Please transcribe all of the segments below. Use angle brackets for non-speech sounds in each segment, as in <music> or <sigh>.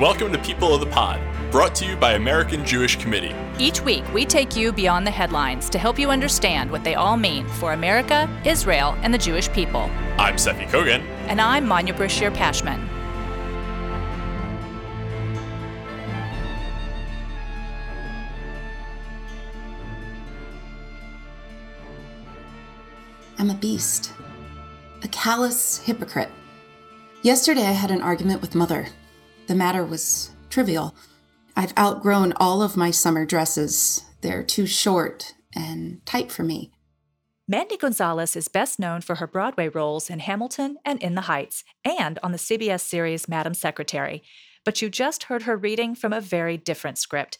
and welcome to People of the Pod, brought to you by American Jewish Committee. Each week, we take you beyond the headlines to help you understand what they all mean for America, Israel, and the Jewish people. I'm Seffi Kogan. And I'm Manya Brachear Pashman. I'm a beast, a callous hypocrite. Yesterday, I had an argument with Mother. The matter was trivial. I've outgrown all of my summer dresses. They're too short and tight for me. Mandy Gonzalez is best known for her Broadway roles in Hamilton and In the Heights, and on the CBS series Madam Secretary. But you just heard her reading from a very different script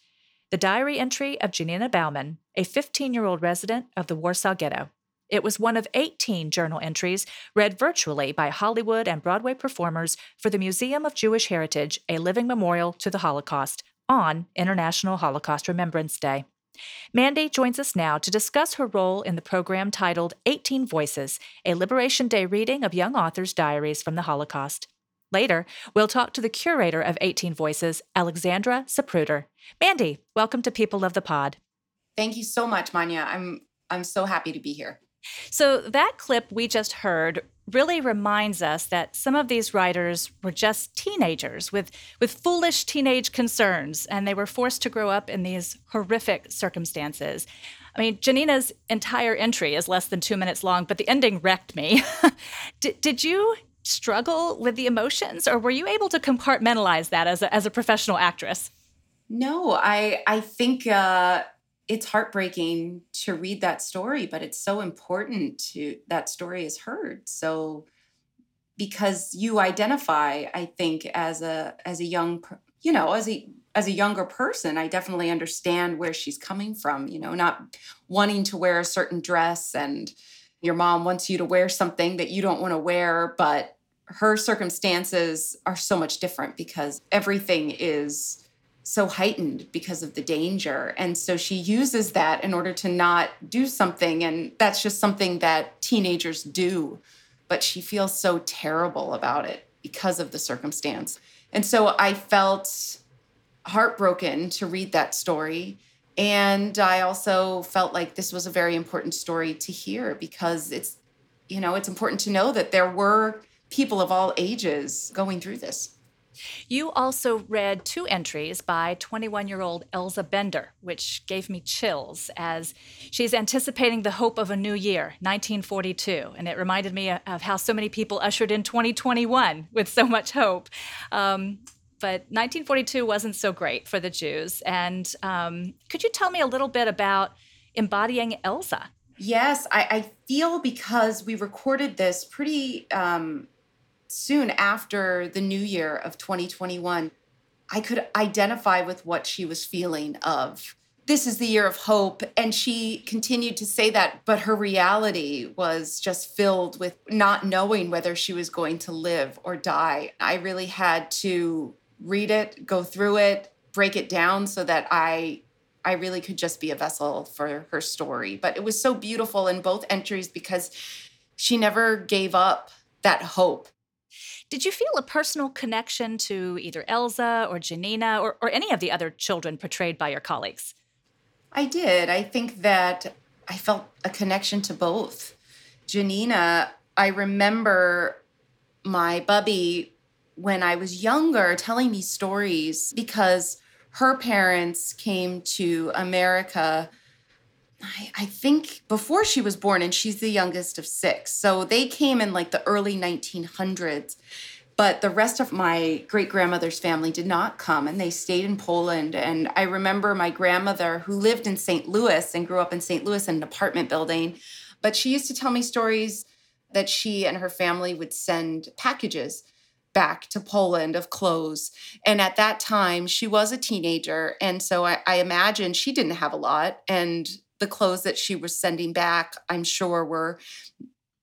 the diary entry of Janina Bauman, a 15 year old resident of the Warsaw Ghetto. It was one of 18 journal entries read virtually by Hollywood and Broadway performers for the Museum of Jewish Heritage, a living memorial to the Holocaust, on International Holocaust Remembrance Day. Mandy joins us now to discuss her role in the program titled 18 Voices, a Liberation Day reading of young authors' diaries from the Holocaust. Later, we'll talk to the curator of 18 Voices, Alexandra Zapruder. Mandy, welcome to People of the Pod. Thank you so much, Manya. I'm I'm so happy to be here. So, that clip we just heard really reminds us that some of these writers were just teenagers with, with foolish teenage concerns, and they were forced to grow up in these horrific circumstances. I mean, Janina's entire entry is less than two minutes long, but the ending wrecked me. <laughs> did, did you struggle with the emotions, or were you able to compartmentalize that as a, as a professional actress? No, I I think uh, it's heartbreaking to read that story, but it's so important to that story is heard. So because you identify, I think, as a as a young, you know, as a as a younger person, I definitely understand where she's coming from. You know, not wanting to wear a certain dress, and your mom wants you to wear something that you don't want to wear, but her circumstances are so much different because everything is so heightened because of the danger. And so she uses that in order to not do something. And that's just something that teenagers do. But she feels so terrible about it because of the circumstance. And so I felt heartbroken to read that story. And I also felt like this was a very important story to hear because it's, you know, it's important to know that there were people of all ages going through this. You also read two entries by 21 year old Elza Bender, which gave me chills as she's anticipating the hope of a new year, 1942. And it reminded me of how so many people ushered in 2021 with so much hope. Um, but 1942 wasn't so great for the Jews. And um, could you tell me a little bit about embodying Elza? Yes, I, I feel because we recorded this pretty um, soon after the new year of 2021, I could identify with what she was feeling of this is the year of hope and she continued to say that but her reality was just filled with not knowing whether she was going to live or die. I really had to read it, go through it, break it down so that I I really could just be a vessel for her story. But it was so beautiful in both entries because she never gave up that hope did you feel a personal connection to either Elza or Janina or, or any of the other children portrayed by your colleagues? I did. I think that I felt a connection to both. Janina, I remember my bubby when I was younger telling me stories because her parents came to America I, I think before she was born, and she's the youngest of six. So they came in like the early 1900s. But the rest of my great grandmother's family did not come and they stayed in Poland. And I remember my grandmother, who lived in St. Louis and grew up in St. Louis in an apartment building, but she used to tell me stories that she and her family would send packages back to Poland of clothes. And at that time, she was a teenager. And so I, I imagine she didn't have a lot. And the clothes that she was sending back, I'm sure, were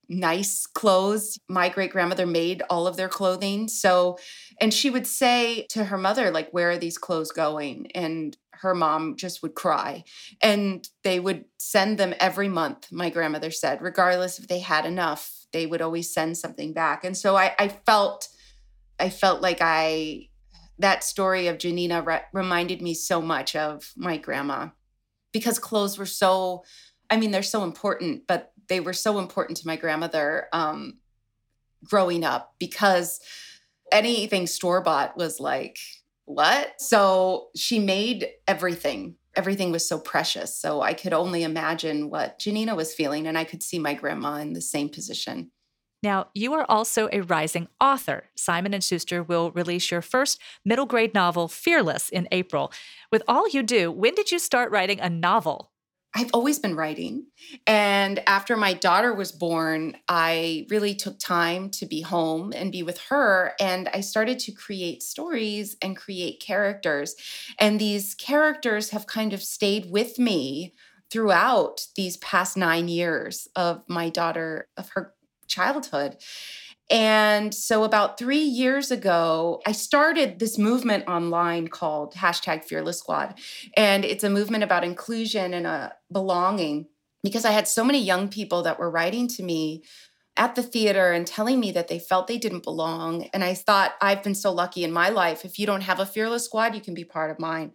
nice clothes. My great grandmother made all of their clothing. So, and she would say to her mother, like, where are these clothes going? And her mom just would cry. And they would send them every month, my grandmother said, regardless if they had enough, they would always send something back. And so I, I felt, I felt like I that story of Janina re- reminded me so much of my grandma because clothes were so, I mean, they're so important, but they were so important to my grandmother um, growing up because anything store bought was like, what? So she made everything. Everything was so precious. So I could only imagine what Janina was feeling, and I could see my grandma in the same position. Now, you are also a rising author. Simon & Schuster will release your first middle grade novel, Fearless, in April. With all you do, when did you start writing a novel? I've always been writing. And after my daughter was born, I really took time to be home and be with her. And I started to create stories and create characters. And these characters have kind of stayed with me throughout these past nine years of my daughter, of her childhood. And so, about three years ago, I started this movement online called hashtag Fearless Squad. And it's a movement about inclusion and a uh, belonging because I had so many young people that were writing to me at the theater and telling me that they felt they didn't belong. And I thought, I've been so lucky in my life. If you don't have a Fearless Squad, you can be part of mine.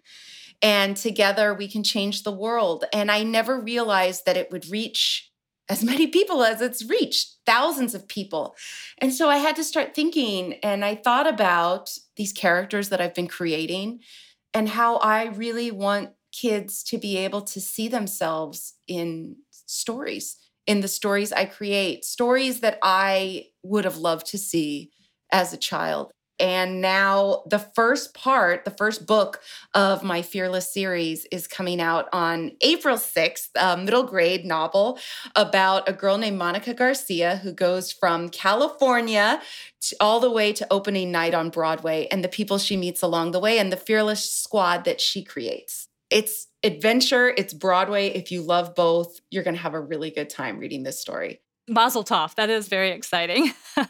And together we can change the world. And I never realized that it would reach as many people as it's reached, thousands of people. And so I had to start thinking, and I thought about these characters that I've been creating and how I really want kids to be able to see themselves in stories, in the stories I create, stories that I would have loved to see as a child. And now the first part, the first book of my Fearless series is coming out on April 6th, a middle grade novel about a girl named Monica Garcia who goes from California all the way to opening night on Broadway and the people she meets along the way and the Fearless squad that she creates. It's adventure, it's Broadway. If you love both, you're going to have a really good time reading this story. Mazel tov. That is very exciting. <laughs>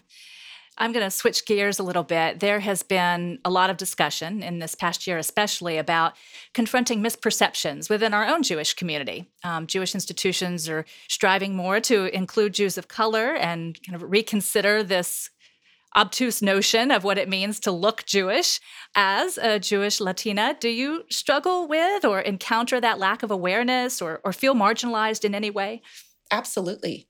I'm going to switch gears a little bit. There has been a lot of discussion in this past year, especially about confronting misperceptions within our own Jewish community. Um, Jewish institutions are striving more to include Jews of color and kind of reconsider this obtuse notion of what it means to look Jewish. As a Jewish Latina, do you struggle with or encounter that lack of awareness or, or feel marginalized in any way? Absolutely.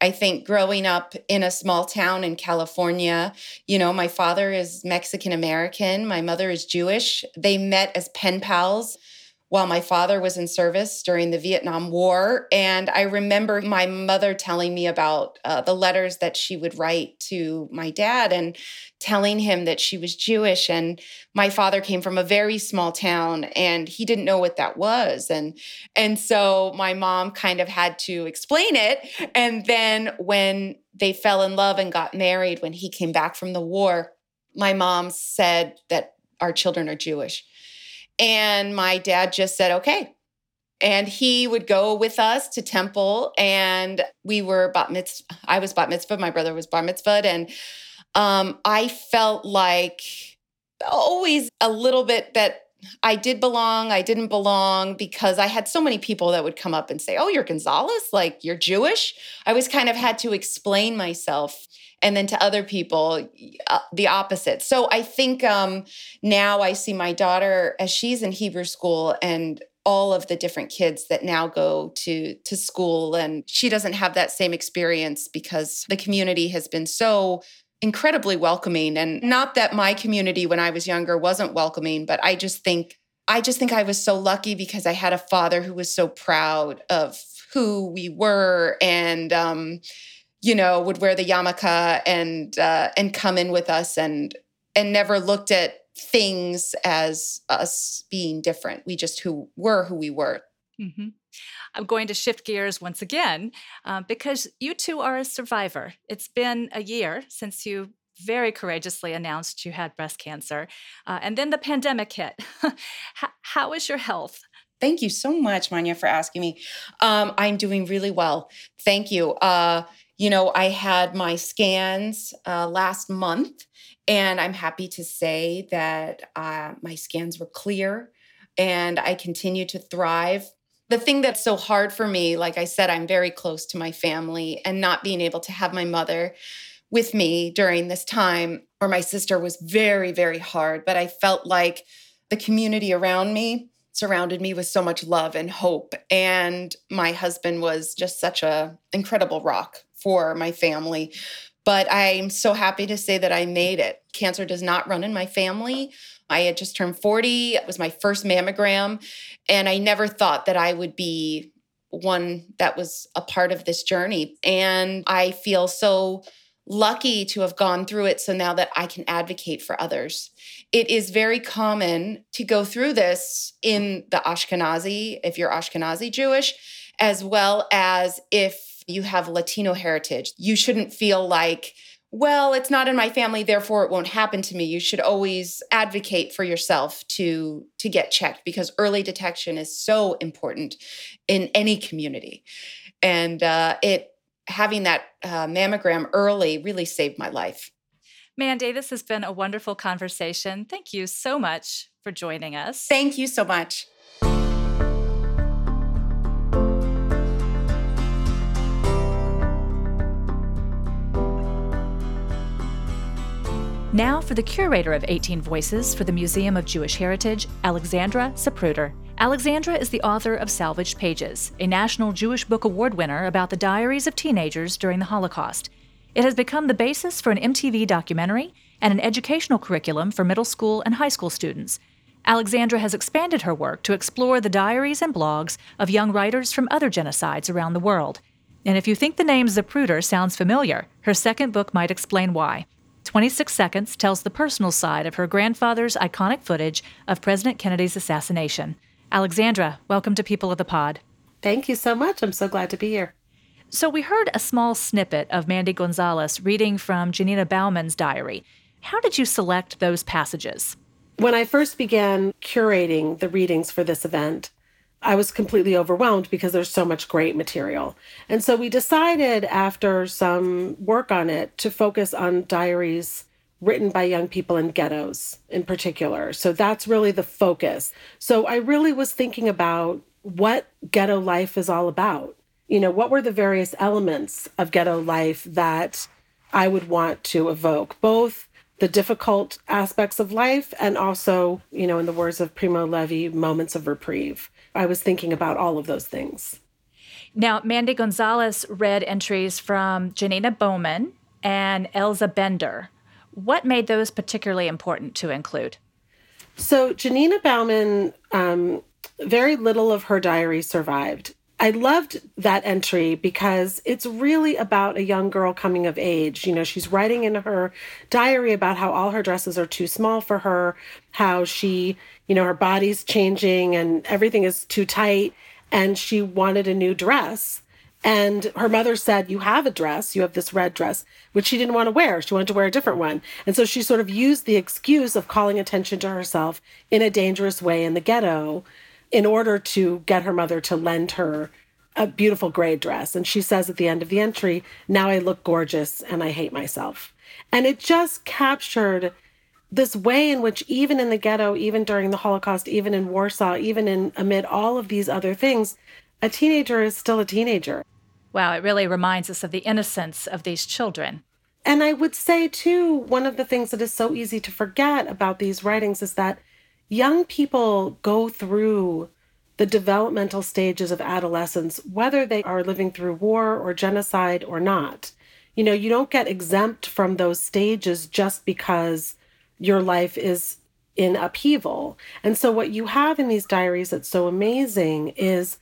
I think growing up in a small town in California, you know, my father is Mexican American, my mother is Jewish. They met as pen pals while my father was in service during the Vietnam War. And I remember my mother telling me about uh, the letters that she would write to my dad and telling him that she was Jewish. And my father came from a very small town and he didn't know what that was. And, and so my mom kind of had to explain it. And then when they fell in love and got married, when he came back from the war, my mom said that our children are Jewish. And my dad just said, okay. And he would go with us to temple, and we were bat mitzvah. I was bat mitzvah, my brother was bar mitzvah. And um, I felt like always a little bit that I did belong, I didn't belong because I had so many people that would come up and say, Oh, you're Gonzalez? Like you're Jewish? I always kind of had to explain myself and then to other people uh, the opposite. So i think um, now i see my daughter as she's in hebrew school and all of the different kids that now go to to school. And she doesn't have that same experience because the community has been so incredibly welcoming. And not that my community when i was younger wasn't welcoming but i just think i just think i was so lucky because i had a father who was so proud of who we were. And um, you know, would wear the yarmulke and uh, and come in with us and and never looked at things as us being different. We just who were who we were. Mm-hmm. I'm going to shift gears once again uh, because you two are a survivor. It's been a year since you very courageously announced you had breast cancer, uh, and then the pandemic hit. <laughs> how, how is your health? Thank you so much, Manya, for asking me. Um, I'm doing really well. Thank you. Uh, you know, I had my scans uh, last month, and I'm happy to say that uh, my scans were clear and I continue to thrive. The thing that's so hard for me, like I said, I'm very close to my family, and not being able to have my mother with me during this time or my sister was very, very hard. But I felt like the community around me surrounded me with so much love and hope. And my husband was just such a incredible rock for my family. But I'm so happy to say that I made it. Cancer does not run in my family. I had just turned 40. It was my first mammogram. And I never thought that I would be one that was a part of this journey. And I feel so lucky to have gone through it so now that I can advocate for others. It is very common to go through this in the Ashkenazi, if you're Ashkenazi Jewish, as well as if you have Latino heritage. You shouldn't feel like, well, it's not in my family, therefore it won't happen to me. You should always advocate for yourself to to get checked because early detection is so important in any community, and uh, it having that uh, mammogram early really saved my life. Mandy, this has been a wonderful conversation. Thank you so much for joining us. Thank you so much. Now for the curator of 18 Voices for the Museum of Jewish Heritage, Alexandra Zapruder. Alexandra is the author of Salvaged Pages, a National Jewish Book Award winner about the diaries of teenagers during the Holocaust. It has become the basis for an MTV documentary and an educational curriculum for middle school and high school students. Alexandra has expanded her work to explore the diaries and blogs of young writers from other genocides around the world. And if you think the name Zapruder sounds familiar, her second book might explain why. 26 Seconds tells the personal side of her grandfather's iconic footage of President Kennedy's assassination. Alexandra, welcome to People of the Pod. Thank you so much. I'm so glad to be here. So, we heard a small snippet of Mandy Gonzalez reading from Janina Bauman's diary. How did you select those passages? When I first began curating the readings for this event, I was completely overwhelmed because there's so much great material. And so we decided after some work on it to focus on diaries written by young people in ghettos in particular. So that's really the focus. So I really was thinking about what ghetto life is all about. You know, what were the various elements of ghetto life that I would want to evoke, both the difficult aspects of life and also, you know, in the words of Primo Levi, moments of reprieve. I was thinking about all of those things. Now, Mandy Gonzalez read entries from Janina Bauman and Elza Bender. What made those particularly important to include? So, Janina Bauman, um, very little of her diary survived. I loved that entry because it's really about a young girl coming of age. You know, she's writing in her diary about how all her dresses are too small for her, how she, you know, her body's changing and everything is too tight. And she wanted a new dress. And her mother said, You have a dress, you have this red dress, which she didn't want to wear. She wanted to wear a different one. And so she sort of used the excuse of calling attention to herself in a dangerous way in the ghetto in order to get her mother to lend her a beautiful gray dress. And she says at the end of the entry, Now I look gorgeous and I hate myself. And it just captured this way in which, even in the ghetto, even during the Holocaust, even in Warsaw, even in amid all of these other things, a teenager is still a teenager. Wow, it really reminds us of the innocence of these children. And I would say, too, one of the things that is so easy to forget about these writings is that young people go through the developmental stages of adolescence, whether they are living through war or genocide or not. You know, you don't get exempt from those stages just because your life is in upheaval. And so, what you have in these diaries that's so amazing is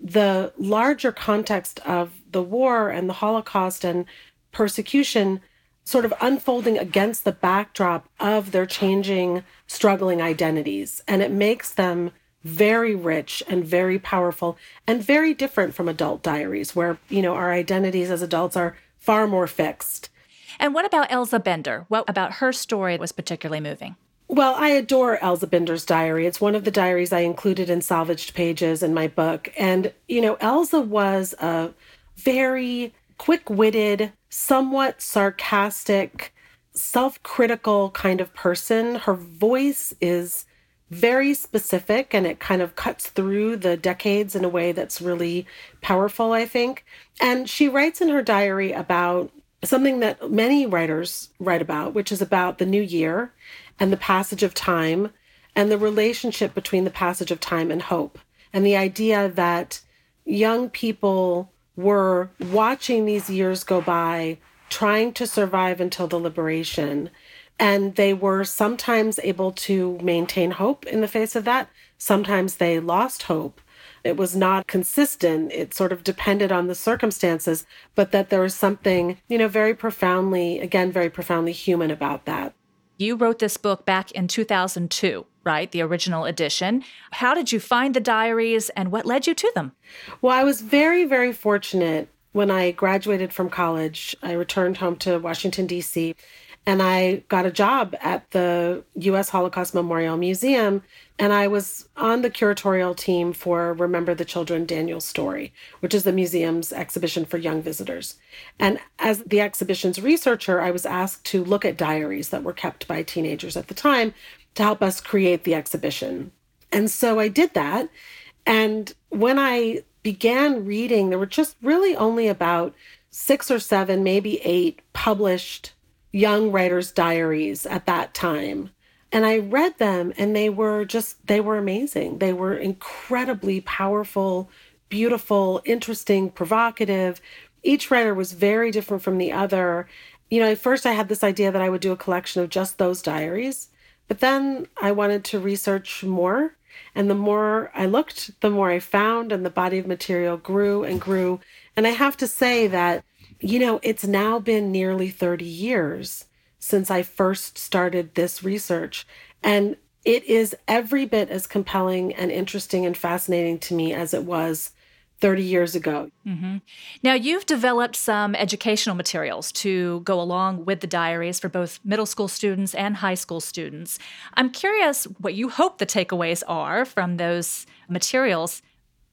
the larger context of the war and the Holocaust and persecution sort of unfolding against the backdrop of their changing, struggling identities. And it makes them very rich and very powerful and very different from adult diaries, where, you know, our identities as adults are far more fixed. And what about Elza Bender? What about her story was particularly moving? Well, I adore Elza Bender's diary. It's one of the diaries I included in salvaged pages in my book. And, you know, Elza was a very quick witted, somewhat sarcastic, self critical kind of person. Her voice is very specific and it kind of cuts through the decades in a way that's really powerful, I think. And she writes in her diary about something that many writers write about, which is about the new year and the passage of time and the relationship between the passage of time and hope. And the idea that young people were watching these years go by, trying to survive until the liberation. And they were sometimes able to maintain hope in the face of that. Sometimes they lost hope. It was not consistent. It sort of depended on the circumstances, but that there was something, you know, very profoundly, again, very profoundly human about that. You wrote this book back in 2002, right? The original edition. How did you find the diaries and what led you to them? Well, I was very, very fortunate when I graduated from college. I returned home to Washington, D.C., and I got a job at the U.S. Holocaust Memorial Museum. And I was on the curatorial team for Remember the Children Daniel's Story, which is the museum's exhibition for young visitors. And as the exhibition's researcher, I was asked to look at diaries that were kept by teenagers at the time to help us create the exhibition. And so I did that. And when I began reading, there were just really only about six or seven, maybe eight published young writers' diaries at that time. And I read them and they were just, they were amazing. They were incredibly powerful, beautiful, interesting, provocative. Each writer was very different from the other. You know, at first I had this idea that I would do a collection of just those diaries, but then I wanted to research more. And the more I looked, the more I found, and the body of material grew and grew. And I have to say that you know, it's now been nearly 30 years since I first started this research. And it is every bit as compelling and interesting and fascinating to me as it was 30 years ago. Mm-hmm. Now, you've developed some educational materials to go along with the diaries for both middle school students and high school students. I'm curious what you hope the takeaways are from those materials.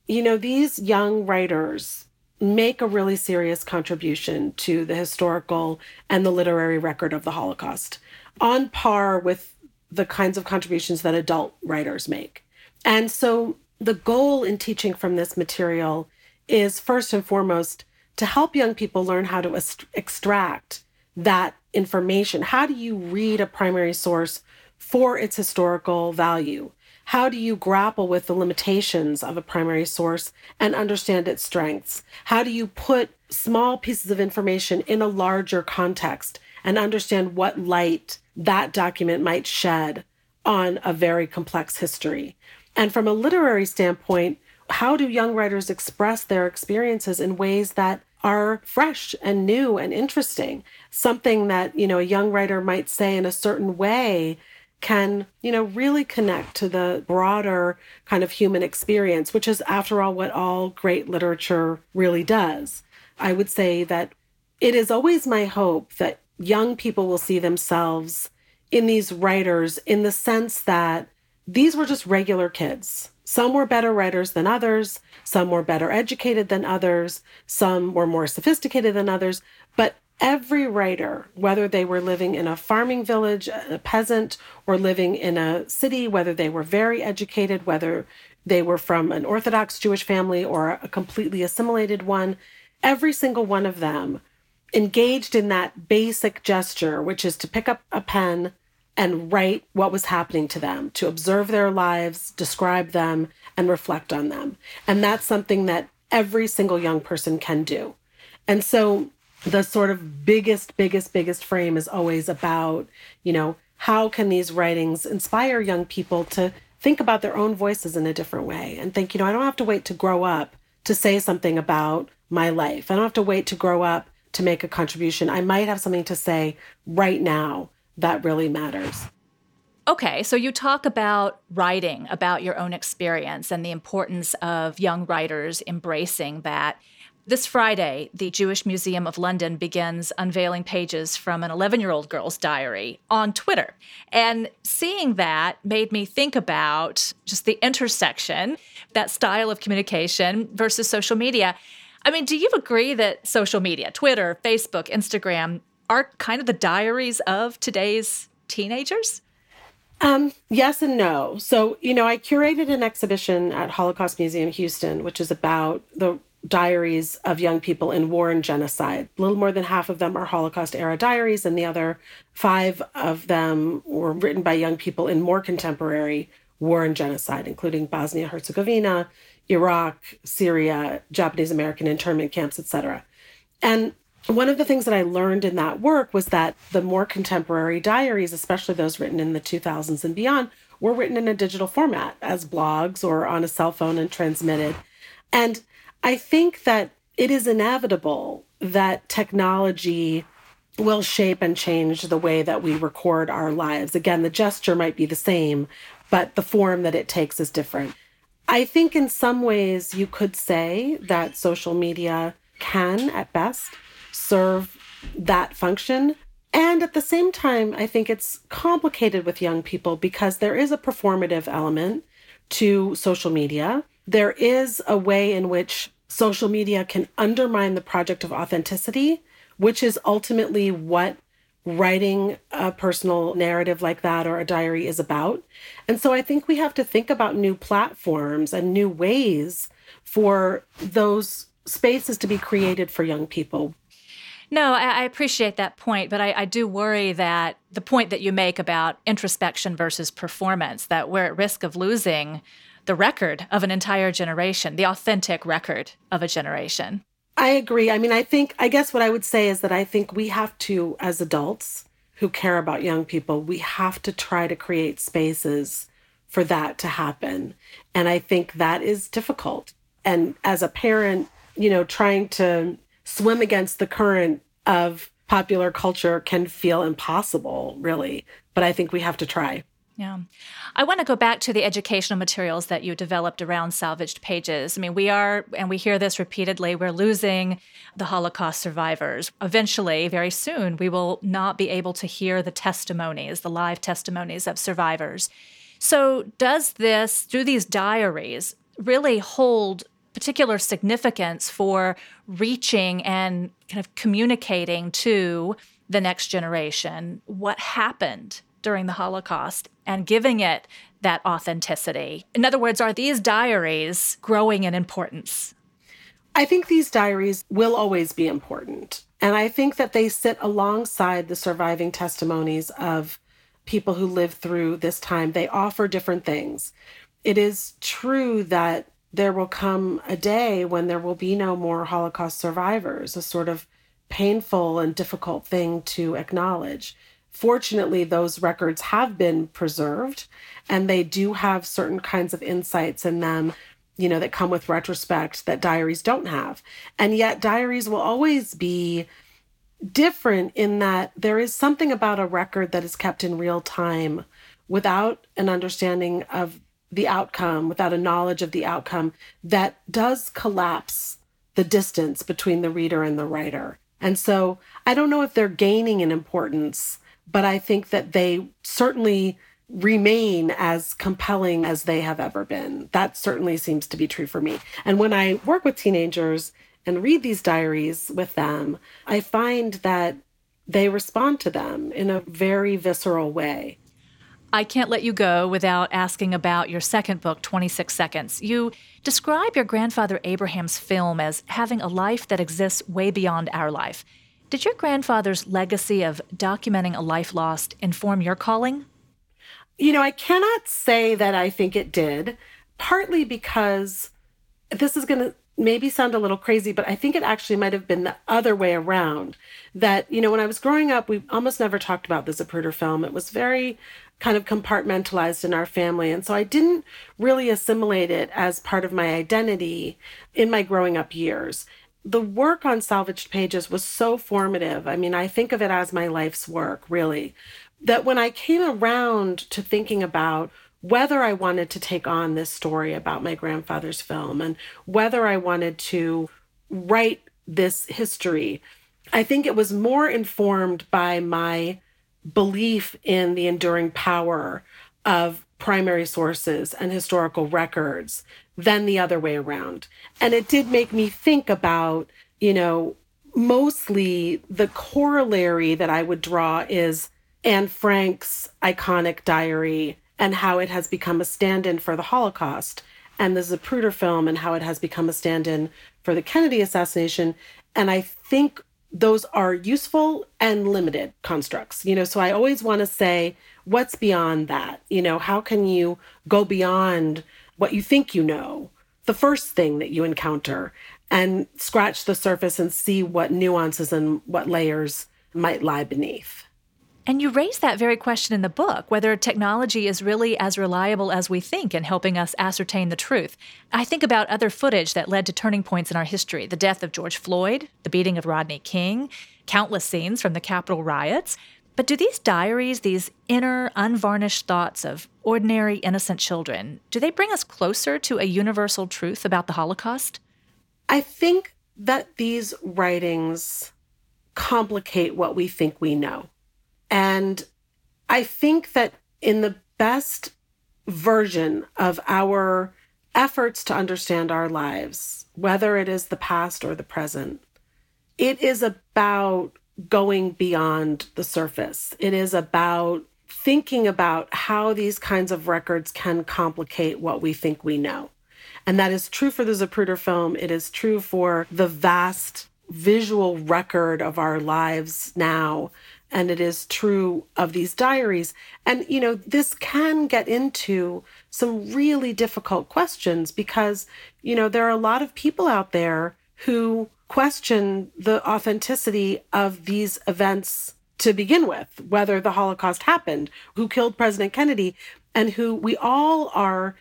You know, these young writers make a really serious contribution to the historical and the literary record of the Holocaust, on par with the kinds of contributions that adult writers make. And so the goal in teaching from this material is first and foremost to help young people learn how to extract that information. How do you read a primary source for its historical value? How do you grapple with the limitations of a primary source and understand its strengths? How do you put small pieces of information in a larger context and understand what light that document might shed on a very complex history? And from a literary standpoint, how do young writers express their experiences in ways that are fresh and new and interesting? Something that, you know, a young writer might say in a certain way can, you know, really connect to the broader kind of human experience, which is, after all, what all great literature really does. I would say that it is always my hope that young people will see themselves in these writers in the sense that these were just regular kids. Some were better writers than others, some were better educated than others, some were more sophisticated than others, but every writer, whether they were living in a farming village, a peasant, or living in a city, whether they were very educated, whether they were from an Orthodox Jewish family or a completely assimilated one, every single one of them engaged in that basic gesture, which is to pick up a pen and write what was happening to them, to observe their lives, describe them, and reflect on them. And that's something that every single young person can do. And so the sort of biggest, biggest, biggest frame is always about, you know, how can these writings inspire young people to think about their own voices in a different way and think, you know, I don't have to wait to grow up to say something about my life. I don't have to wait to grow up to make a contribution. I might have something to say right now that really matters. Okay, so you talk about writing, about your own experience, and the importance of young writers embracing that. This Friday, the Jewish Museum of London begins unveiling pages from an 11 year old girl's diary on Twitter. And seeing that made me think about just the intersection, that style of communication versus social media. I mean, do you agree that social media, Twitter, Facebook, Instagram, are kind of the diaries of today's teenagers? Um, yes and no. So, you know, I curated an exhibition at Holocaust Museum Houston, which is about the diaries of young people in war and genocide. A little more than half of them are Holocaust era diaries, and the other five of them were written by young people in more contemporary war and genocide, including Bosnia Herzegovina, Iraq, Syria, Japanese American internment camps, etc. And one of the things that I learned in that work was that the more contemporary diaries, especially those written in the 2000s and beyond, were written in a digital format as blogs or on a cell phone and transmitted. And I think that it is inevitable that technology will shape and change the way that we record our lives. Again, the gesture might be the same, but the form that it takes is different. I think in some ways you could say that social media can, at best, serve that function. And at the same time, I think it's complicated with young people because there is a performative element to social media. There is a way in which social media can undermine the project of authenticity, which is ultimately what writing a personal narrative like that or a diary is about. And so I think we have to think about new platforms and new ways for those spaces to be created for young people. No, I, appreciate that point, but I, I, do worry that the point that you make about introspection versus performance, that we're at risk of losing the record of an entire generation, the authentic record of a generation. I agree. I mean, I think, I guess what I would say is that I think we have to, as adults who care about young people, we have to try to create spaces for that to happen. And I think that is difficult. And as a parent, you know, trying to swim against the current of popular culture can feel impossible, really. But I think we have to try. Yeah. I want to go back to the educational materials that you developed around salvaged pages. I mean, we are, and we hear this repeatedly, we're losing the Holocaust survivors. Eventually, very soon, we will not be able to hear the testimonies, the live testimonies of survivors. So, does this, through these diaries, really hold particular significance for reaching and kind of communicating to the next generation what happened during the Holocaust and giving it that authenticity. In other words, are these diaries growing in importance? I think these diaries will always be important. And I think that they sit alongside the surviving testimonies of people who lived through this time. They offer different things. It is true that there will come a day when there will be no more Holocaust survivors, a sort of painful and difficult thing to acknowledge fortunately, those records have been preserved and they do have certain kinds of insights in them, you know, that come with retrospect that diaries don't have. And yet, diaries will always be different in that there is something about a record that is kept in real time without an understanding of the outcome, without a knowledge of the outcome, that does collapse the distance between the reader and the writer. And so I don't know if they're gaining in importance but I think that they certainly remain as compelling as they have ever been. That certainly seems to be true for me. And when I work with teenagers and read these diaries with them, I find that they respond to them in a very visceral way. I can't let you go without asking about your second book, 26 Seconds. You describe your grandfather Abraham's film as having a life that exists way beyond our life. Did your grandfather's legacy of documenting a life lost inform your calling? You know, I cannot say that I think it did, partly because this is going to maybe sound a little crazy, but I think it actually might have been the other way around. That, you know, when I was growing up, we almost never talked about the Zapruder film. It was very kind of compartmentalized in our family. And so I didn't really assimilate it as part of my identity in my growing up years the work on salvaged pages was so formative. I mean, I think of it as my life's work, really. That when I came around to thinking about whether I wanted to take on this story about my grandfather's film and whether I wanted to write this history, I think it was more informed by my belief in the enduring power of primary sources and historical records than the other way around. And it did make me think about, you know, mostly the corollary that I would draw is Anne Frank's iconic diary and how it has become a stand in for the Holocaust and the Zapruder film and how it has become a stand in for the Kennedy assassination. And I think those are useful and limited constructs. You know, so I always want to say, what's beyond that? You know, how can you go beyond what you think you know, the first thing that you encounter, and scratch the surface and see what nuances and what layers might lie beneath? And you raise that very question in the book whether technology is really as reliable as we think in helping us ascertain the truth. I think about other footage that led to turning points in our history the death of George Floyd, the beating of Rodney King, countless scenes from the Capitol riots. But do these diaries, these inner, unvarnished thoughts of ordinary, innocent children, do they bring us closer to a universal truth about the Holocaust? I think that these writings complicate what we think we know. And I think that in the best version of our efforts to understand our lives, whether it is the past or the present, it is about going beyond the surface. It is about thinking about how these kinds of records can complicate what we think we know. And that is true for the Zapruder film. It is true for the vast visual record of our lives now and it is true of these diaries. And, you know, this can get into some really difficult questions because, you know, there are a lot of people out there who question the authenticity of these events to begin with, whether the Holocaust happened, who killed President Kennedy, and who we all are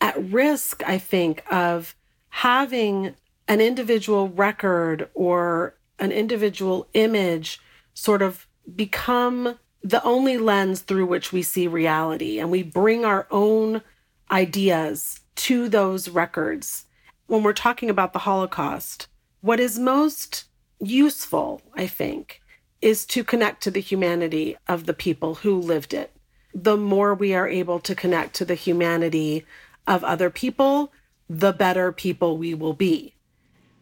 at risk, I think, of having an individual record or an individual image sort of become the only lens through which we see reality. And we bring our own ideas to those records. When we're talking about the Holocaust, what is most useful, I think, is to connect to the humanity of the people who lived it. The more we are able to connect to the humanity of other people, the better people we will be.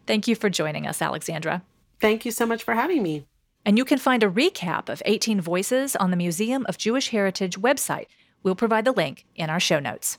Thank you for joining us, Alexandra. Thank you so much for having me. And you can find a recap of 18 Voices on the Museum of Jewish Heritage website. We'll provide the link in our show notes.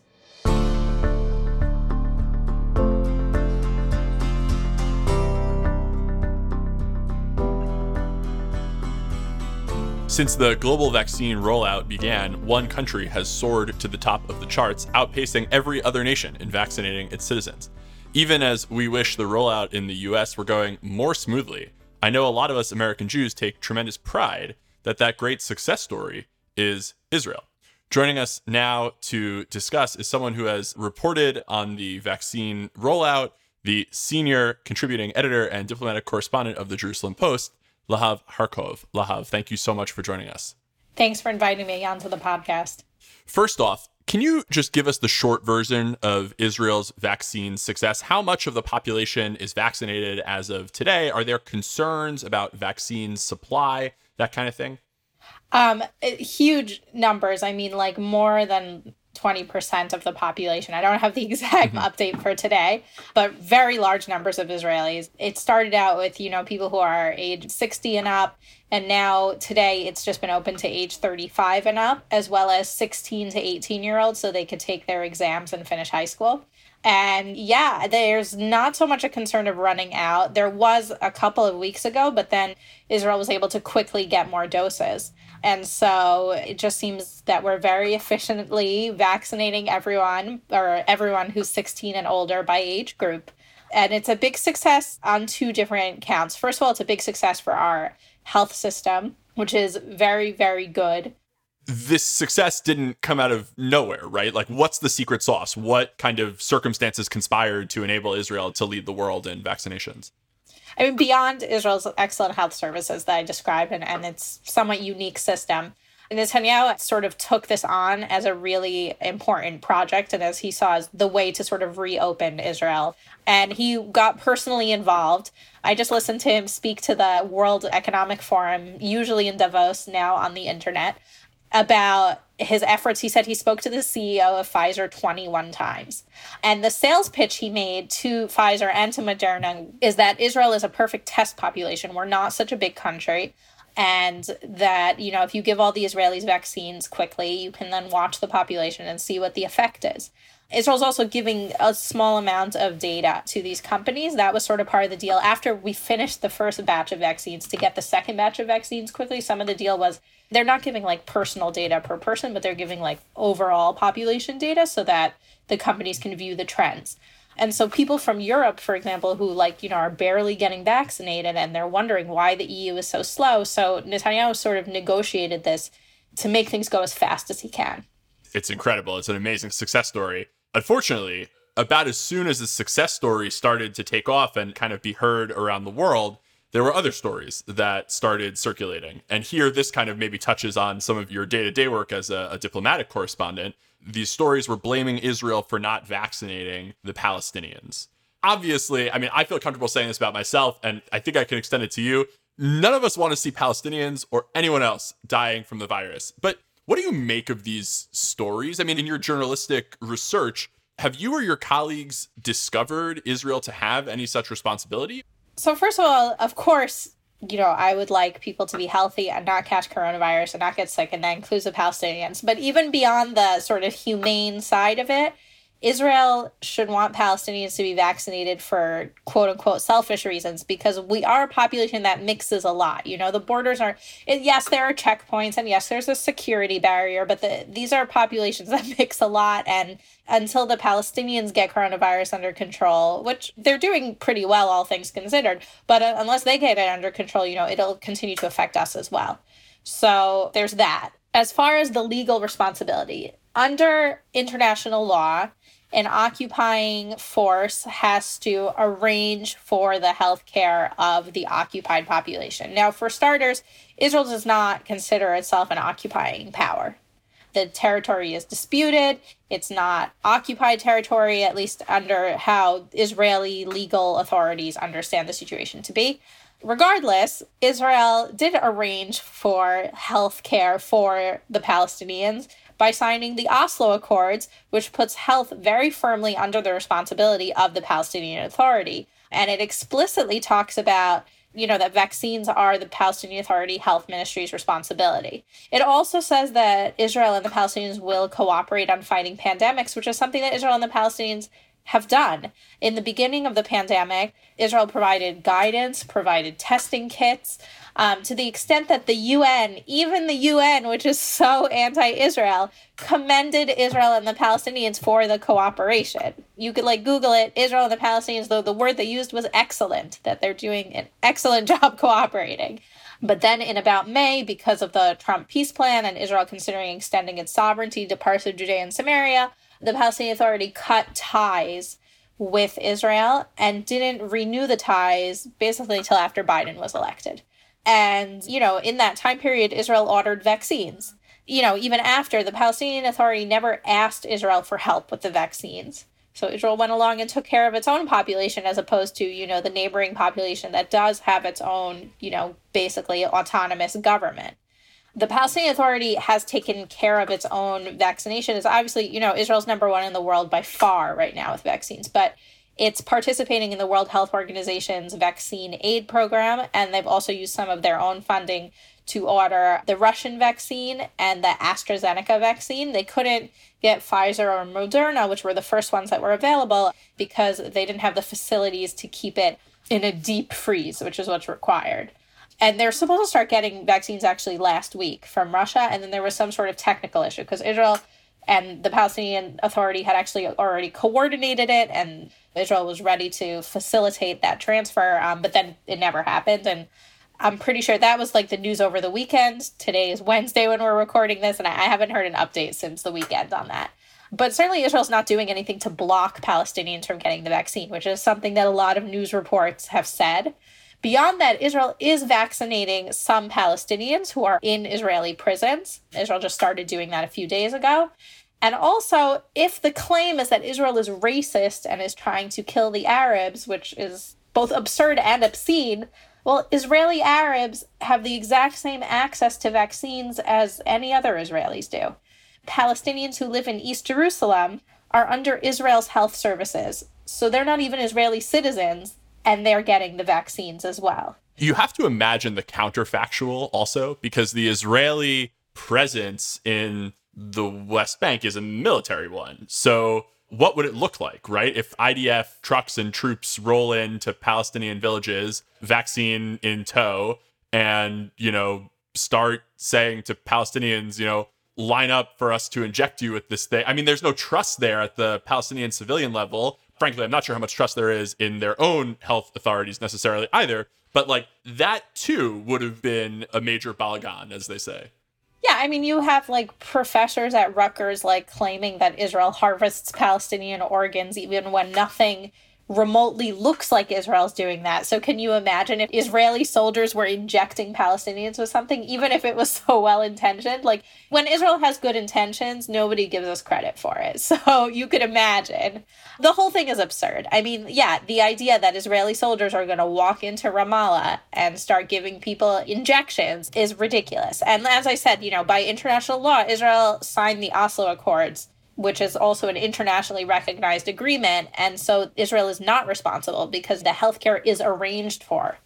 Since the global vaccine rollout began, one country has soared to the top of the charts, outpacing every other nation in vaccinating its citizens. Even as we wish the rollout in the US were going more smoothly, I know a lot of us American Jews take tremendous pride that that great success story is Israel. Joining us now to discuss is someone who has reported on the vaccine rollout, the senior contributing editor and diplomatic correspondent of the Jerusalem Post, Lahav Harkov. Lahav, thank you so much for joining us. Thanks for inviting me onto the podcast. First off, can you just give us the short version of Israel's vaccine success? How much of the population is vaccinated as of today? Are there concerns about vaccine supply, that kind of thing? Um, huge numbers. I mean, like more than 20% of the population. I don't have the <laughs> exact mm-hmm. update for today, but very large numbers of Israelis. It started out with, you know, people who are age 60 and up, and now today it's just been open to age 35 and up, as well as 16 to 18 year olds, so they could take their exams and finish high school. And yeah, there's not so much a concern of running out. There was a couple of weeks ago, but then Israel was able to quickly get more doses. And so it just seems that we're very efficiently vaccinating everyone or everyone who's 16 and older by age group. And it's a big success on two different counts. First of all, it's a big success for our health system, which is very, very good. This success didn't come out of nowhere, right? Like, what's the secret sauce? What kind of circumstances conspired to enable Israel to lead the world in vaccinations? I mean, beyond Israel's excellent health services that I described and, and its somewhat unique system, Netanyahu sort of took this on as a really important project and as he saw as the way to sort of reopen Israel. And he got personally involved. I just listened to him speak to the World Economic Forum, usually in Davos, now on the internet, about his efforts. He said he spoke to the CEO of Pfizer 21 times. And the sales pitch he made to Pfizer and to Moderna is that Israel is a perfect test population. We're not such a big country. and that you know if you give all the israelis vaccines quickly you can then watch the population and see what the effect is israel's also giving a small amount of data to these companies that was sort of part of the deal after we finished the first batch of vaccines to get the second batch of vaccines quickly some of the deal was they're not giving like personal data per person but they're giving like overall population data so that the companies can view the trends and so people from Europe, for example, who like, you know, are barely getting vaccinated and they're wondering why the EU is so slow. So Netanyahu sort of negotiated this to make things go as fast as he can. It's incredible. It's an amazing success story. Unfortunately, about as soon as the success story started to take off and kind of be heard around the world, there were other stories that started circulating. And here, this kind of maybe touches on some of your day to day work as a, a, diplomatic correspondent. These stories were blaming Israel for not vaccinating the Palestinians. Obviously, I mean, I feel comfortable saying this about myself, and I think I can extend it to you. None of us want to see Palestinians or anyone else dying from the virus. But what do you make of these stories? I mean, in your journalistic research, have you or your colleagues discovered Israel to have any such responsibility? So, first of all, of course, you know, I would like people to be healthy and not catch coronavirus and not get sick, and that includes the Palestinians. But even beyond the sort of humane side of it, Israel should want Palestinians to be vaccinated for quote unquote selfish reasons because we are a population that mixes a lot. You know, the borders are, yes, there are checkpoints and yes, there's a security barrier, but the, these are populations <laughs> that mix a lot. And until the Palestinians get coronavirus under control, which they're doing pretty well, all things considered, but uh, unless they get it under control, you know, it'll continue to affect us as well. So there's that. As far as the legal responsibility, under international law, an occupying force has to arrange for the health care of the occupied population. Now, for starters, Israel does not consider itself an occupying power. The territory is disputed. It's not occupied territory, at least under how Israeli legal authorities understand the situation to be. Regardless, Israel did arrange for health care for the Palestinians by signing the Oslo Accords, which puts health very firmly under the responsibility of the Palestinian Authority. And it explicitly talks about you know that vaccines are the Palestinian Authority Health Ministry's responsibility. It also says that Israel and the Palestinians will cooperate on fighting pandemics, which is something that Israel and the Palestinians have done. In the beginning of the pandemic, Israel provided guidance, provided testing kits, um, to the extent that the UN, even the UN, which is so anti Israel, commended Israel and the Palestinians for the cooperation. You could like Google it, Israel and the Palestinians, though the word they used was excellent, that they're doing an excellent <laughs> job cooperating. But then in about May, because of the Trump peace plan and Israel considering extending its sovereignty to parts of Judea and Samaria, the Palestinian Authority cut ties with Israel and didn't renew the ties basically until after Biden was elected. And, you know, in that time period, Israel ordered vaccines. You know, even after the Palestinian Authority never asked Israel for help with the vaccines. So Israel went along and took care of its own population as opposed to, you know, the neighboring population that does have its own, you know, basically autonomous government. The Palestinian Authority has taken care of its own vaccination. Is obviously, you know, Israel's number one in the world by far right now with vaccines, but it's participating in the World Health Organization's vaccine aid program, and they've also used some of their own funding to order the Russian vaccine and the AstraZeneca vaccine. They couldn't get Pfizer or Moderna, which were the first ones that were available, because they didn't have the facilities to keep it in a deep freeze, which is what's required. And they're supposed to start getting vaccines actually last week from Russia, and then there was some sort of technical issue because Israel and the Palestinian Authority had actually already coordinated it, and Israel was ready to facilitate that transfer, um, but then it never happened. And I'm pretty sure that was like the news over the weekend. Today is Wednesday when we're recording this, and I haven't heard an update since the weekend on that. But certainly, Israel's not doing anything to block Palestinians from getting the vaccine, which is something that a lot of news reports have said. Beyond that, Israel is vaccinating some Palestinians who are in Israeli prisons. Israel just started doing that a few days ago. And also, if the claim is that Israel is racist and is trying to kill the Arabs, which is both absurd and obscene, well, Israeli Arabs have the exact same access to vaccines as any other Israelis do. Palestinians who live in East Jerusalem are under Israel's health services, so they're not even Israeli citizens, and they're getting the vaccines as well. You have to imagine the counterfactual also, because the Israeli presence in the West Bank is a military one. So, what would it look like, right? If IDF trucks and troops roll into Palestinian villages, vaccine in tow, and, you know, start saying to Palestinians, you know, line up for us to inject you with this thing. I mean, there's no trust there at the Palestinian civilian level. Frankly, I'm not sure how much trust there is in their own health authorities necessarily either. But like that too would have been a major balagan, as they say. Yeah, I mean, you have like professors at Rutgers like claiming that Israel harvests Palestinian organs even when nothing remotely looks like Israel's doing that. So can you imagine if Israeli soldiers were injecting Palestinians with something, even if it was so well intentioned? Like when Israel has good intentions, nobody gives us credit for it. <laughs> So you could imagine. The whole thing is absurd. I mean, yeah, the idea that Israeli soldiers are going to walk into Ramallah and start giving people injections is ridiculous. And as I said, you know, by international law, Israel signed the Oslo Accords which is also an internationally recognized agreement. And so Israel is not responsible because the healthcare is arranged for.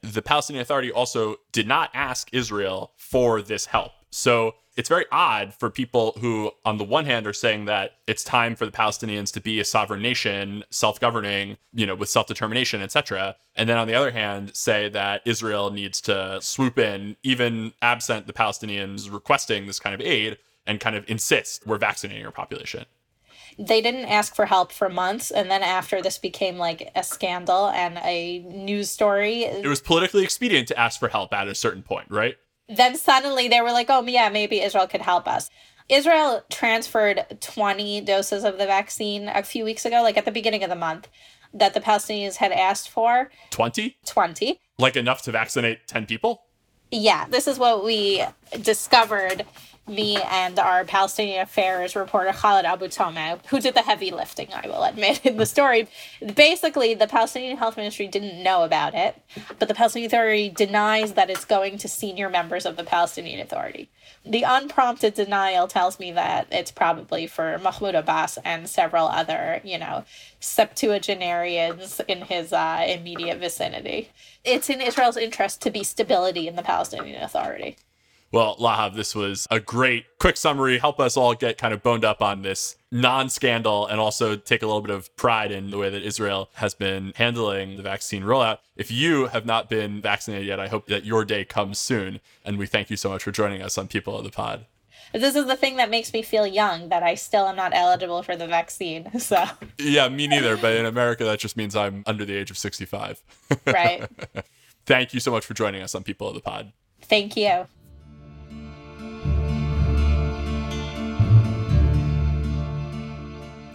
The Palestinian Authority also did not ask Israel for this help. So it's very odd for people who, on the one hand, are saying that it's time for the Palestinians to be a sovereign nation, self-governing, you know, with self-determination, etc. And then on the other hand, say that Israel needs to swoop in, even absent the Palestinians requesting this kind of aid, and kind of insist we're vaccinating our population. They didn't ask for help for months. And then after this became like a scandal and a news story, it was politically expedient to ask for help at a certain point, right? Then suddenly they were like, oh, yeah, maybe Israel could help us. Israel transferred 20 doses of the vaccine a few weeks ago, like at the beginning of the month, that the Palestinians had asked for. 20? 20. Like enough to vaccinate 10 people? Yeah, this is what we discovered me and our Palestinian affairs reporter Khaled Abu Toameh, who did the heavy lifting, I will admit, in the story. Basically, the Palestinian Health Ministry didn't know about it, but the Palestinian Authority denies that it's going to senior members of the Palestinian Authority. The unprompted denial tells me that it's probably for Mahmoud Abbas and several other, you know, septuagenarians in his uh, immediate vicinity. It's in Israel's interest to be stability in the Palestinian Authority. Well, Lahav, this was a great quick summary. Help us all get kind of boned up on this non scandal and also take a little bit of pride in the way that Israel has been handling the vaccine rollout. If you have not been vaccinated yet, I hope that your day comes soon. And we thank you so much for joining us on People of the Pod. This is the thing that makes me feel young that I still am not eligible for the vaccine. <laughs> So, yeah, me neither. But in America, that just means I'm under the age of 65. right. <laughs> Thank you so much for joining us on People of the Pod. Thank you.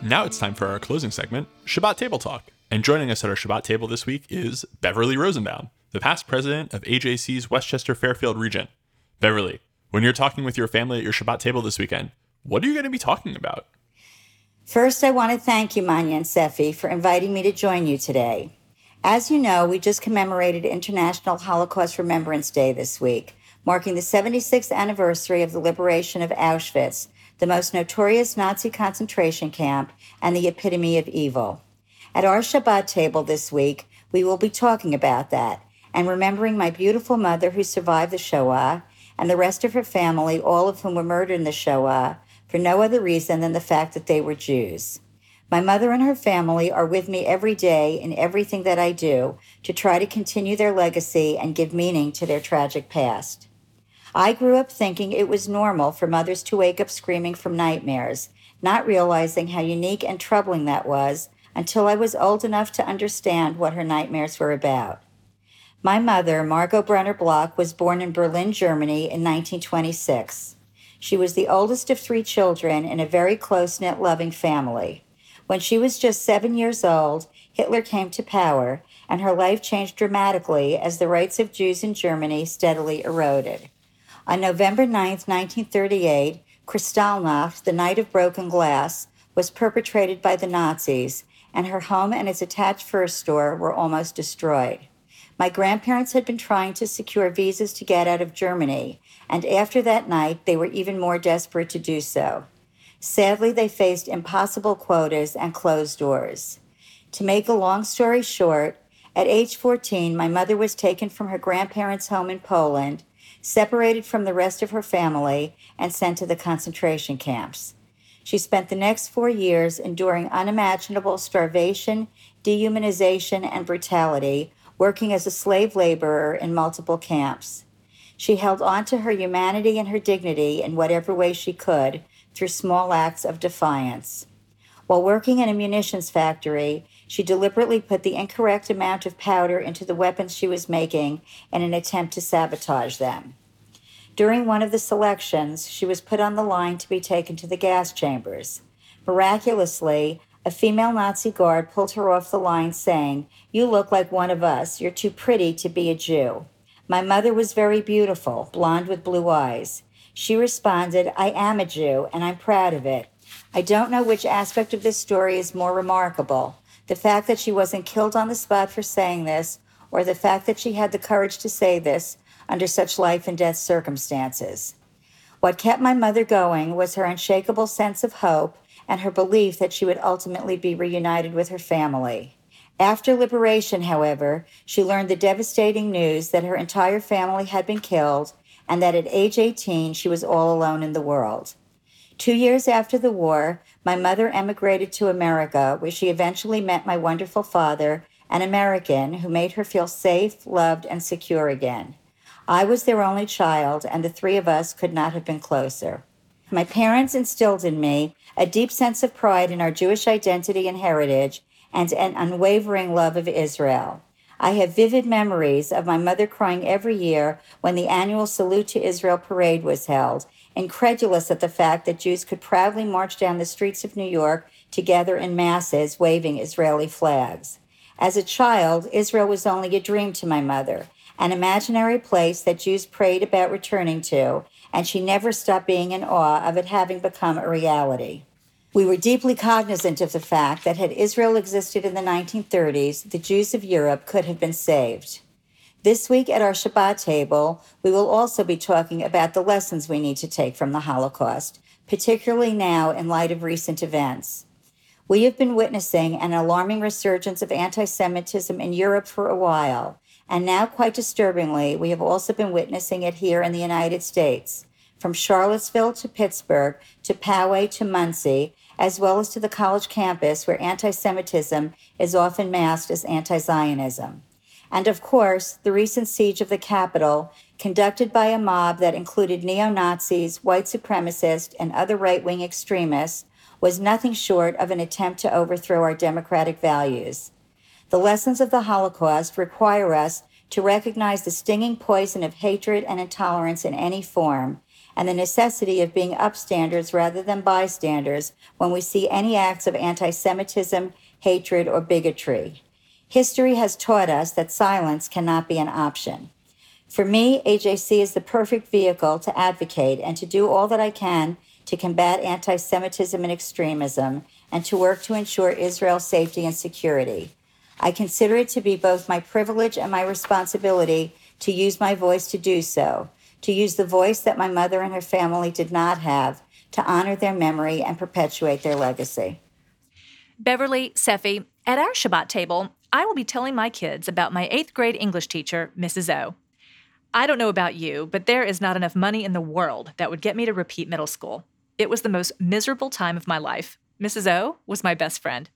Now it's time for our closing segment, Shabbat Table Talk. And joining us at our Shabbat table this week is Beverly Rosenbaum, the past president of AJC's Westchester Fairfield region. Beverly, when you're talking with your family at your Shabbat table this weekend, what are you going to be talking about? First, I want to thank you, Manya and Seffi, for inviting me to join you today. As you know, we just commemorated International Holocaust Remembrance Day this week, marking the 76th anniversary of the liberation of Auschwitz, the most notorious Nazi concentration camp and the epitome of evil. At our Shabbat table this week, we will be talking about that and remembering my beautiful mother who survived the Shoah and the rest of her family, all of whom were murdered in the Shoah for no other reason than the fact that they were Jews. My mother and her family are with me every day in everything that I do to try to continue their legacy and give meaning to their tragic past. I grew up thinking it was normal for mothers to wake up screaming from nightmares, not realizing how unique and troubling that was until I was old enough to understand what her nightmares were about. My mother, Margot Brenner Block, was born in Berlin, Germany in 1926. She was the oldest of three children in a very close knit, loving family. When she was just seven years old, Hitler came to power, and her life changed dramatically as the rights of Jews in Germany steadily eroded. On November 9, 1938, Kristallnacht, the Night of Broken Glass, was perpetrated by the Nazis, and her home and its attached fur store were almost destroyed. My grandparents had been trying to secure visas to get out of Germany, and after that night, they were even more desperate to do so. Sadly, they faced impossible quotas and closed doors. To make a long story short, At age 14, my mother was taken from her grandparents' home in Poland, separated from the rest of her family, and sent to the concentration camps. She spent the next four years enduring unimaginable starvation, dehumanization, and brutality, working as a slave laborer in multiple camps. She held on to her humanity and her dignity in whatever way she could through small acts of defiance. While working in a munitions factory, she deliberately put the incorrect amount of powder into the weapons she was making in an attempt to sabotage them. During one of the selections, she was put on the line to be taken to the gas chambers. Miraculously, a female Nazi guard pulled her off the line, saying, You look like one of us. You're too pretty to be a Jew. My mother was very beautiful, blonde with blue eyes. She responded, I am a Jew, and I'm proud of it. I don't know which aspect of this story is more remarkable the fact that she wasn't killed on the spot for saying this, or the fact that she had the courage to say this under such life and death circumstances. What kept my mother going was her unshakable sense of hope and her belief that she would ultimately be reunited with her family. After liberation, however, she learned the devastating news that her entire family had been killed and that at age 18 she was all alone in the world. Two years after the war, my mother emigrated to America, where she eventually met my wonderful father, an American who made her feel safe, loved, and secure again. I was their only child, and the three of us could not have been closer. My parents instilled in me a deep sense of pride in our Jewish identity and heritage and an unwavering love of Israel. I have vivid memories of my mother crying every year when the annual Salute to Israel parade was held, incredulous at the fact that Jews could proudly march down the streets of New York together in masses waving Israeli flags. As a child, Israel was only a dream to my mother, an imaginary place that Jews prayed about returning to, and she never stopped being in awe of it having become a reality. We were deeply cognizant of the fact that had Israel existed in the 1930s, the Jews of Europe could have been saved. This week at our Shabbat table, we will also be talking about the lessons we need to take from the Holocaust, particularly now in light of recent events. We have been witnessing an alarming resurgence of anti Semitism in Europe for a while, and now, quite disturbingly, we have also been witnessing it here in the United States. From Charlottesville to Pittsburgh to Poway to Monsey, as well as to the college campus where anti Semitism is often masked as anti Zionism. And of course, the recent siege of the Capitol, conducted by a mob that included neo Nazis, white supremacists, and other right wing extremists, was nothing short of an attempt to overthrow our democratic values. The lessons of the Holocaust require us to recognize the stinging poison of hatred and intolerance in any form and the necessity of being upstanders rather than bystanders when we see any acts of anti Semitism, hatred, or bigotry. History has taught us that silence cannot be an option. For me, AJC is the perfect vehicle to advocate and to do all that I can to combat anti Semitism and extremism and to work to ensure Israel's safety and security. I consider it to be both my privilege and my responsibility to use my voice to do so to use the voice that my mother and her family did not have to honor their memory and perpetuate their legacy. Beverly, Seffi, at our Shabbat table, I will be telling my kids about my eighth grade English teacher, Mrs. O. I don't know about you, but there is not enough money in the world that would get me to repeat middle school. It was the most miserable time of my life. Mrs. O was my best friend.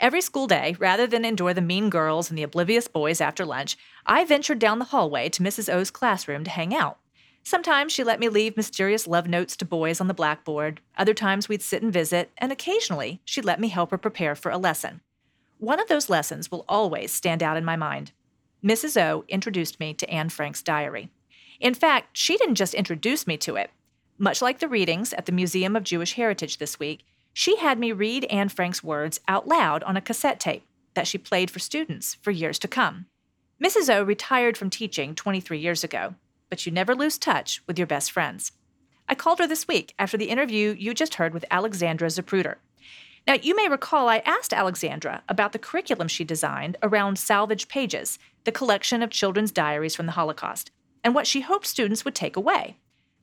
Every school day, rather than endure the mean girls and the oblivious boys after lunch, I ventured down the hallway to Mrs. O's classroom to hang out. Sometimes she let me leave mysterious love notes to boys on the blackboard. Other times we'd sit and visit, and occasionally she'd let me help her prepare for a lesson. One of those lessons will always stand out in my mind. Mrs. O introduced me to Anne Frank's diary. In fact, she didn't just introduce me to it. Much like the readings at the Museum of Jewish Heritage this week, she had me read Anne Frank's words out loud on a cassette tape that she played for students for years to come. Mrs. O retired from teaching 23 years ago, but you never lose touch with your best friends. I called her this week after the interview you just heard with Alexandra Zapruder. Now, you may recall I asked Alexandra about the curriculum she designed around Salvaged Pages, the collection of children's diaries from the Holocaust, and what she hoped students would take away.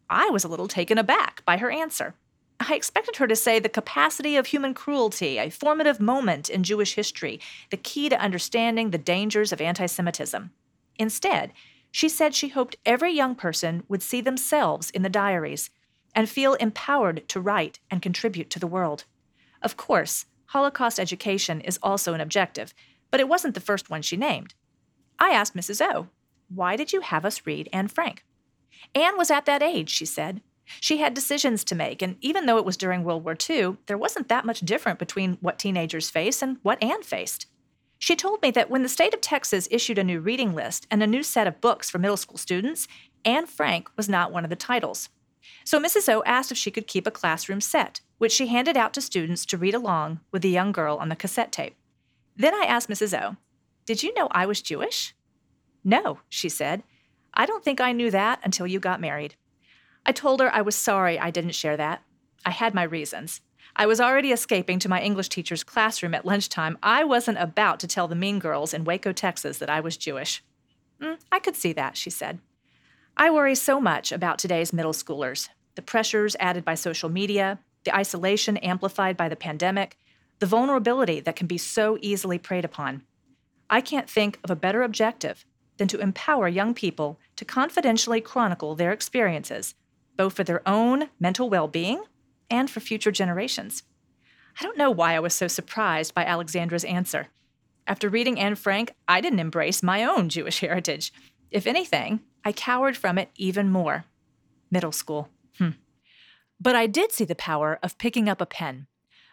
I was a little taken aback by her answer. I expected her to say the capacity of human cruelty, a formative moment in Jewish history, the key to understanding the dangers of anti Semitism. Instead, she said she hoped every young person would see themselves in the diaries and feel empowered to write and contribute to the world. Of course, Holocaust education is also an objective, but it wasn't the first one she named. I asked Mrs. O, why did you have us read Anne Frank? Anne was at that age, she said. She had decisions to make, and even though it was during World War II, there wasn't that much different between what teenagers face and what Anne faced. She told me that when the state of Texas issued a new reading list and a new set of books for middle school students, Anne Frank was not one of the titles. So Mrs. O asked if she could keep a classroom set, which she handed out to students to read along with the young girl on the cassette tape. Then I asked Mrs. O, Did you know I was Jewish? No, she said. I don't think I knew that until you got married. I told her I was sorry I didn't share that. I had my reasons. I was already escaping to my English teacher's classroom at lunchtime. I wasn't about to tell the mean girls in Waco, Texas that I was Jewish. Mm, I could see that, she said. I worry so much about today's middle schoolers the pressures added by social media, the isolation amplified by the pandemic, the vulnerability that can be so easily preyed upon. I can't think of a better objective than to empower young people to confidentially chronicle their experiences both for their own mental well being and for future generations. I don't know why I was so surprised by Alexandra's answer. After reading Anne Frank, I didn't embrace my own Jewish heritage. If anything, I cowered from it even more. Middle school. But I did see the power of picking up a pen.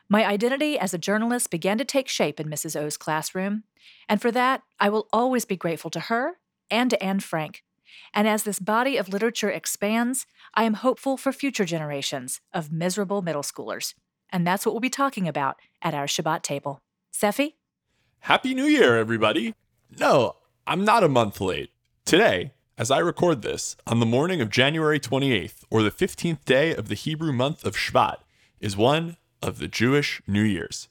My identity as a journalist began to take shape in Mrs. O's classroom, and for that, I will always be grateful to her and to Anne Frank. And as this body of literature expands, I am hopeful for future generations of miserable middle schoolers. And that's what we'll be talking about at our Shabbat table. Seffi? Happy New Year, everybody! No, I'm not a month late. Today, as I record this, on the morning of January 28th, or the 15th day of the Hebrew month of Shvat, is one of the Jewish New Years.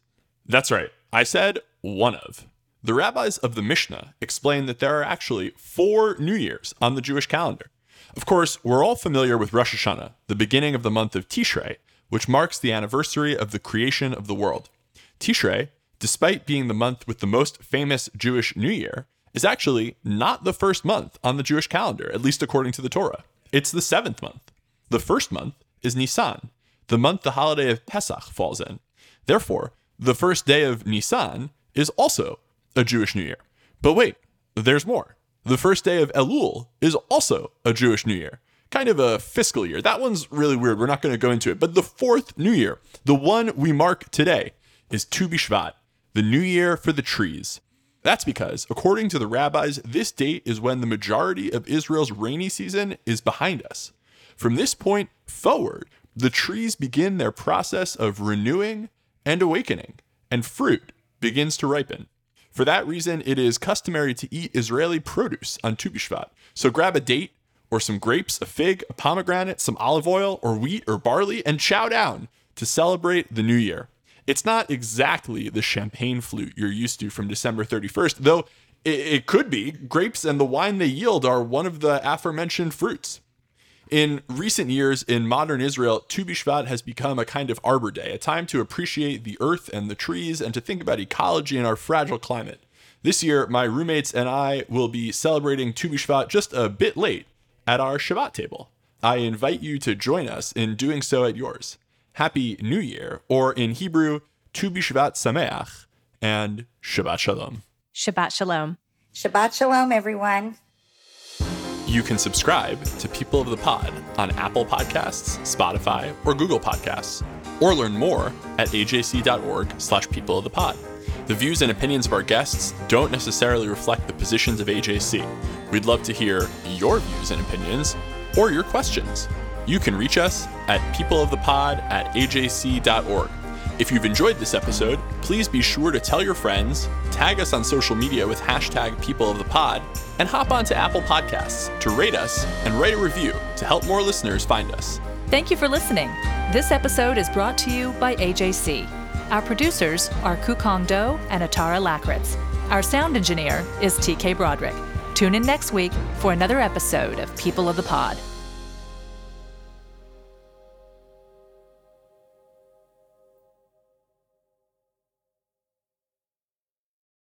That's right, I said one of. The rabbis of the Mishnah explain that there are actually four New Years on the Jewish calendar. Of course, we're all familiar with Rosh Hashanah, the beginning of the month of Tishrei, which marks the anniversary of the creation of the world. Tishrei, despite being the month with the most famous Jewish New Year, is actually not the first month on the Jewish calendar, at least according to the Torah. It's the seventh month. The first month is Nisan, the month the holiday of Pesach falls in. Therefore, the first day of Nisan is also a Jewish New Year. But wait, there's more. The first day of Elul is also a Jewish New Year, kind of a fiscal year. That one's really weird. We're not going to go into it. But the fourth New Year, the one we mark today, is Tu B'Shvat, the New Year for the trees. That's because, according to the rabbis, this date is when the majority of Israel's rainy season is behind us. From this point forward, the trees begin their process of renewing and awakening, and fruit begins to ripen. For that reason, it is customary to eat Israeli produce on Tu B'Shvat. So grab a date or some grapes, a fig, a pomegranate, some olive oil, or wheat or barley, and chow down to celebrate the new year. It's not exactly the champagne flute you're used to from December 31st, though it, could be. Grapes and the wine they yield are one of the aforementioned fruits. In recent years, in modern Israel, Tu B'Shvat has become a kind of Arbor Day, a time to appreciate the earth and the trees and to think about ecology and our fragile climate. This year, my roommates and I will be celebrating Tu B'Shvat just a bit late at our Shabbat table. I invite you to join us in doing so at yours. Happy New Year, or in Hebrew, Tu B'Shvat Sameach, and Shabbat Shalom. Shabbat Shalom. Shabbat Shalom, everyone. You can subscribe to People of the Pod on Apple Podcasts, Spotify, or Google Podcasts, or learn more at ajc.org slash people of the pod. The views and opinions of our guests don't necessarily reflect the positions of AJC. We'd love to hear your views and opinions or your questions. You can reach us at peopleofthepod at ajc.org. If you've enjoyed this episode, please be sure to tell your friends, tag us on social media with hashtag People of the Pod, and hop onto Apple Podcasts to rate us and write a review to help more listeners find us. Thank you for listening. This episode is brought to you by AJC. Our producers are Kukong Do and Atara Lakritz. Our sound engineer is TK Broderick. Tune in next week for another episode of People of the Pod.